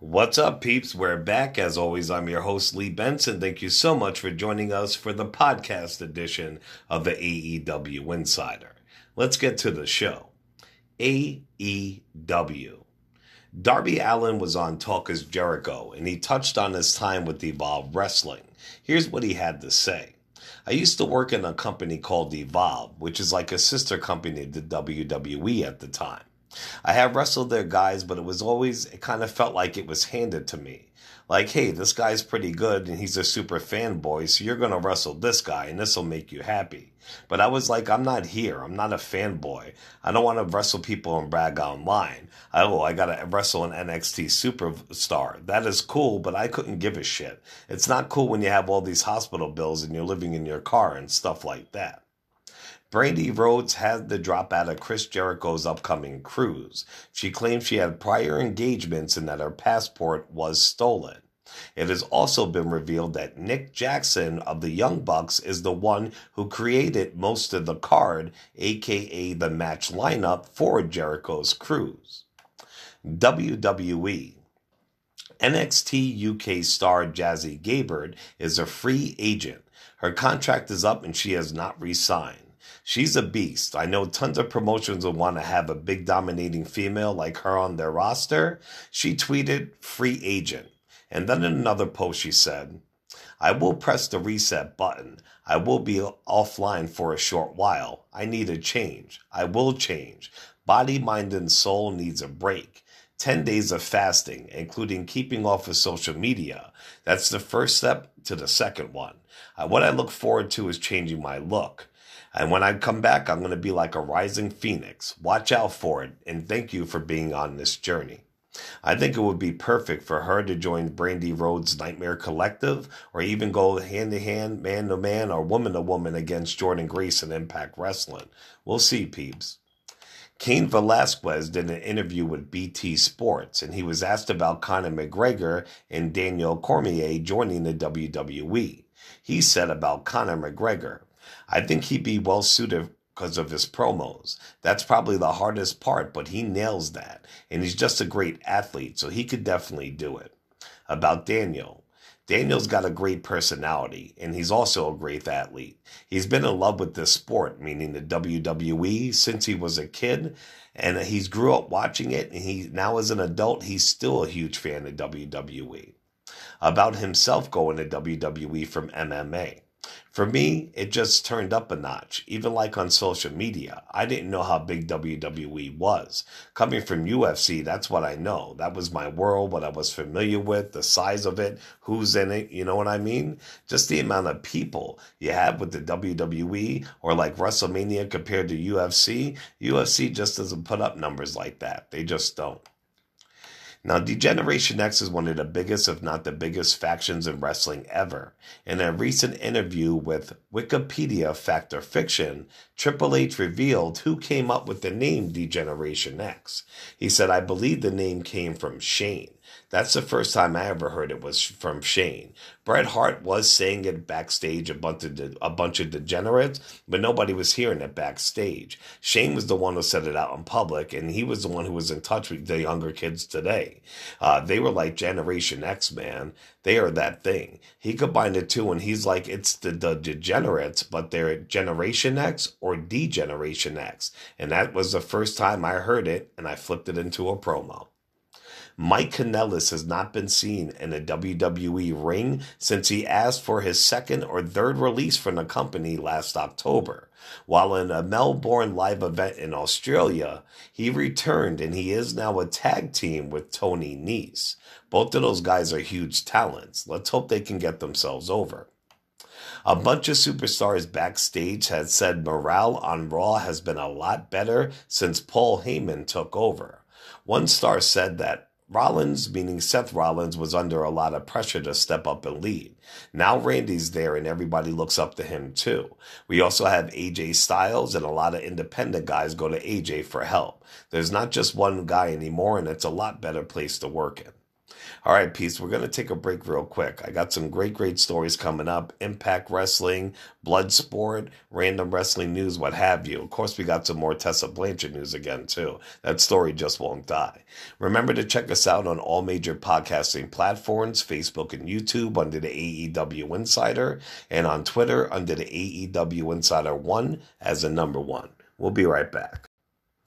What's up, peeps? We're back. As always, I'm your host, Lee Benson. Thank you so much for joining us for the podcast edition of the AEW Insider. Let's get to the show. AEW. Darby Allin was on Talk is Jericho and he touched on his time with Evolve Wrestling. Here's what he had to say. I used to work in a company called Evolve, which is like a sister company to WWE at the time. I have wrestled their guys, but it was always, it kind of felt like it was handed to me. Like, hey, this guy's pretty good and he's a super fanboy, so you're going to wrestle this guy and this will make you happy. But I was like, I'm not here. I'm not a fanboy. I don't want to wrestle people and brag online. Oh, I got to wrestle an NXT superstar. That is cool, but I couldn't give a shit. It's not cool when you have all these hospital bills and you're living in your car and stuff like that. Brandi Rhodes had the drop out of Chris Jericho's upcoming cruise. She claimed she had prior engagements and that her passport was stolen. It has also been revealed that Nick Jackson of the Young Bucks is the one who created most of the card, aka the match lineup for Jericho's cruise. WWE. NXT UK star Jazzy Gabert is a free agent. Her contract is up and she has not re signed. She's a beast. I know tons of promotions will want to have a big dominating female like her on their roster. She tweeted, free agent. And then in another post, she said, I will press the reset button. I will be offline for a short while. I need a change. I will change. Body, mind, and soul needs a break. 10 days of fasting, including keeping off of social media. That's the first step to the second one. What I look forward to is changing my look. And when I come back, I'm going to be like a rising phoenix. Watch out for it. And thank you for being on this journey. I think it would be perfect for her to join Brandi Rhodes' Nightmare Collective or even go hand to hand, man to man, or woman to woman against Jordynne Grace in Impact Wrestling. We'll see, peeps. Cain Velasquez did an interview with BT Sports, and he was asked about Conor McGregor and Daniel Cormier joining the WWE. He said about Conor McGregor, I think he'd be well suited because of his promos. That's probably the hardest part, but he nails that. And he's just a great athlete, so he could definitely do it. About Daniel. Daniel's got a great personality, and he's also a great athlete. He's been in love with this sport, meaning the WWE, since he was a kid, and he's grew up watching it, and he now as an adult, he's still a huge fan of WWE. About himself going to WWE from MMA. For me, it just turned up a notch, even like on social media. I didn't know how big WWE was. Coming from UFC, that's what I know. That was my world, what I was familiar with, the size of it, who's in it, you know what I mean? Just the amount of people you have with the WWE or like WrestleMania compared to UFC. UFC just doesn't put up numbers like that. They just don't. Now, D-Generation X is one of the biggest, if not the biggest, factions in wrestling ever. In a recent interview with Wikipedia Fact or Fiction, Triple H revealed who came up with the name D-Generation X. He said, I believe the name came from Shane. That's the first time I ever heard it was from Shane. Bret Hart was saying it backstage, a bunch of de- a bunch of degenerates, but nobody was hearing it backstage. Shane was the one who said it out in public, and he was the one who was in touch with the younger kids today. Uh, they were like Generation X, man. They are that thing. He combined the two, and he's like, it's the, the degenerates, but they're Generation X or Degeneration X. And that was the first time I heard it, and I flipped it into a promo. Mike Kanellis has not been seen in a WWE ring since he asked for his second or third release from the company last October. While in a Melbourne live event in Australia, he returned and he is now a tag team with Tony Nese. Both of those guys are huge talents. Let's hope they can get themselves over. A bunch of superstars backstage had said morale on Raw has been a lot better since Paul Heyman took over. One star said that Rollins, meaning Seth Rollins, was under a lot of pressure to step up and lead. Now Randy's there and everybody looks up to him too. We also have AJ Styles and a lot of independent guys go to AJ for help. There's not just one guy anymore and it's a lot better place to work in. All right, peace. We're going to take a break real quick. I got some great, great stories coming up Impact Wrestling, Blood Sport, random wrestling news, what have you. Of course, we got some more Tessa Blanchard news again, too. That story just won't die. Remember to check us out on all major podcasting platforms Facebook and YouTube under the AEW Insider, and on Twitter under the AEW Insider 1 as the number one. We'll be right back.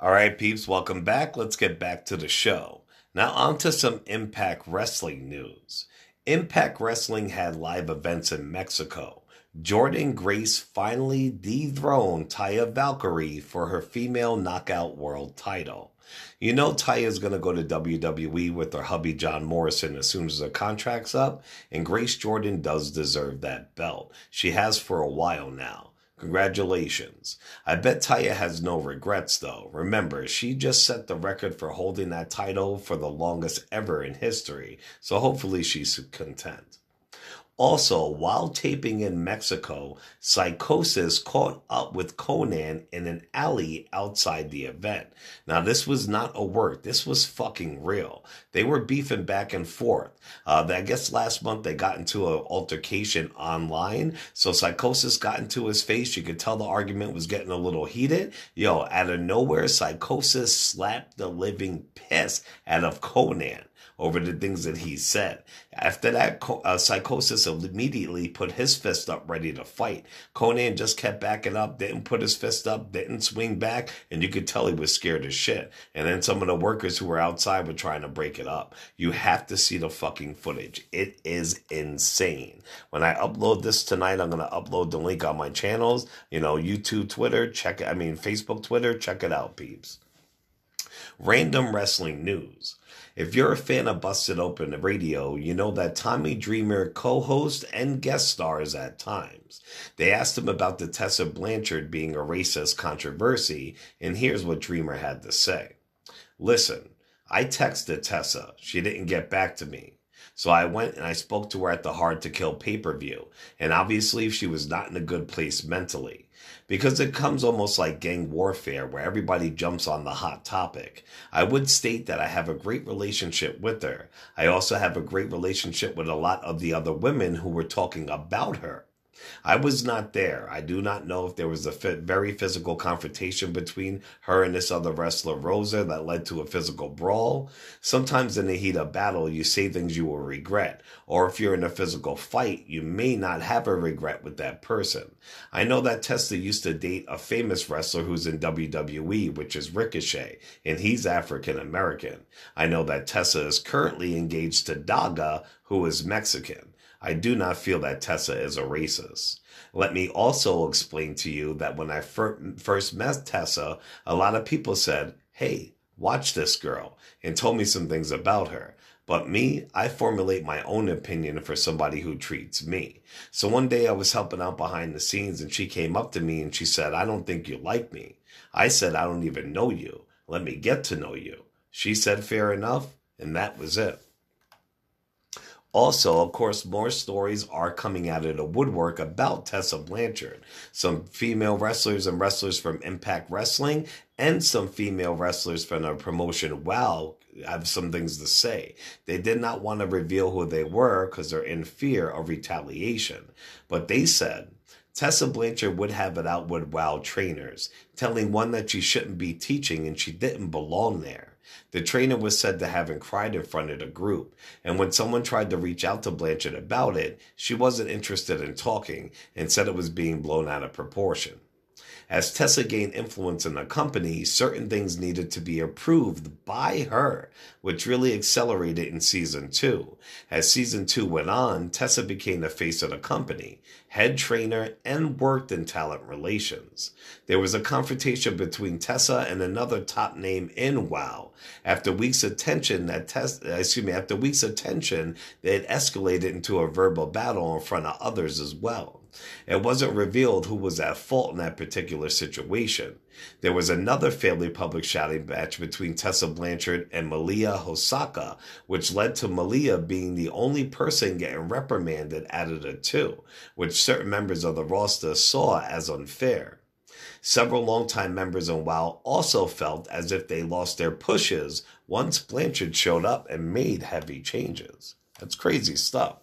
All right, peeps, welcome back. Let's get back to the show. Now, on to some Impact Wrestling news. Impact Wrestling had live events in Mexico. Jordynne Grace finally dethroned Taya Valkyrie for her female knockout world title. You know Taya's going to go to WWE with her hubby John Morrison as soon as her contract's up, and Grace Jordan does deserve that belt. She has for a while now. Congratulations. I bet Taya has no regrets though. Remember, she just set the record for holding that title for the longest ever in history, so hopefully she's content. Also, while taping in Mexico, Psicosis caught up with Konnan in an alley outside the event. Now, this was not a work. This was fucking real. They were beefing back and forth. Uh, I guess last month they got into an altercation online. So Psicosis got into his face. You could tell the argument was getting a little heated. Yo, out of nowhere, Psicosis slapped the living piss out of Konnan over the things that he said. After that, uh, Psicosis immediately put his fist up ready to fight. Konnan just kept backing up, didn't put his fist up, didn't swing back, and you could tell he was scared as shit. And then some of the workers who were outside were trying to break it up. You have to see the fucking footage. It is insane. When I upload this tonight, I'm going to upload the link on my channels, you know, YouTube, Twitter, check it. I mean, Facebook, Twitter, check it out, peeps. Random wrestling news. If you're a fan of Busted Open Radio, you know that Tommy Dreamer co hosts and guest stars at times. They asked him about the Tessa Blanchard being a racist controversy, and here's what Dreamer had to say Listen, I texted Tessa. She didn't get back to me. So I went and I spoke to her at the Hard to Kill pay per view. And obviously, she was not in a good place mentally because it comes almost like gang warfare where everybody jumps on the hot topic. I would state that I have a great relationship with her. I also have a great relationship with a lot of the other women who were talking about her. I was not there. I do not know if there was a very physical confrontation between her and this other wrestler, Rosa, that led to a physical brawl. Sometimes in the heat of battle, you say things you will regret. Or if you're in a physical fight, you may not have a regret with that person. I know that Tessa used to date a famous wrestler who's in WWE, which is Ricochet, and he's African American. I know that Tessa is currently engaged to Daga, who is Mexican. I do not feel that Tessa is a racist. Let me also explain to you that when I fir- first met Tessa, a lot of people said, Hey, watch this girl, and told me some things about her. But me, I formulate my own opinion for somebody who treats me. So one day I was helping out behind the scenes and she came up to me and she said, I don't think you like me. I said, I don't even know you. Let me get to know you. She said, fair enough. And that was it. Also, of course, more stories are coming out of the woodwork about Tessa Blanchard. Some female wrestlers and wrestlers from Impact Wrestling and some female wrestlers from the promotion WOW have some things to say. They did not want to reveal who they were because they're in fear of retaliation. But they said Tessa Blanchard would have it out with WOW trainers, telling one that she shouldn't be teaching and she didn't belong there. The trainer was said to having cried in front of the group, and when someone tried to reach out to Blanchard about it, she wasn't interested in talking and said it was being blown out of proportion. As Tessa gained influence in the company, certain things needed to be approved by her, which really accelerated in season two. As season two went on, Tessa became the face of the company, head trainer, and worked in talent relations. There was a confrontation between Tessa and another top name in WoW. After weeks of tension, that excuse me, after weeks of tension, had escalated into a verbal battle in front of others as well. It wasn't revealed who was at fault in that particular situation. There was another family public shouting match between Tessa Blanchard and Malia Hosaka, which led to Malia being the only person getting reprimanded out of the two, which certain members of the roster saw as unfair. Several longtime members in WoW also felt as if they lost their pushes once Blanchard showed up and made heavy changes. That's crazy stuff.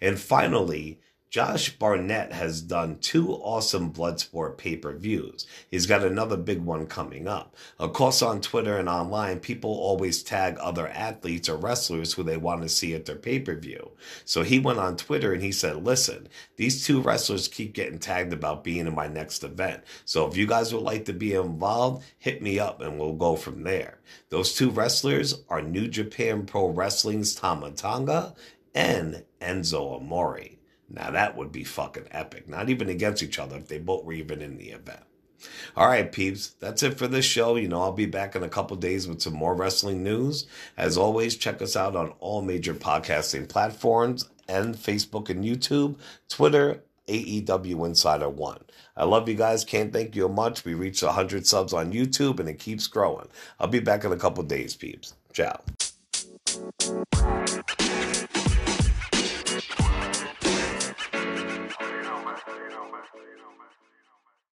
And finally, Josh Barnett has done two awesome Bloodsport pay per views. He's got another big one coming up. Of course, on Twitter and online, people always tag other athletes or wrestlers who they want to see at their pay per view. So he went on Twitter and he said, Listen, these two wrestlers keep getting tagged about being in my next event. So if you guys would like to be involved, hit me up and we'll go from there. Those two wrestlers are New Japan Pro Wrestling's Tama Tonga and Enzo Amore. Now that would be fucking epic. Not even against each other if they both were even in the event. All right, peeps, that's it for this show. You know, I'll be back in a couple days with some more wrestling news. As always, check us out on all major podcasting platforms and Facebook and YouTube, Twitter, AEW Insider One. I love you guys. Can't thank you much. We reached 100 subs on YouTube and it keeps growing. I'll be back in a couple days, peeps. Ciao.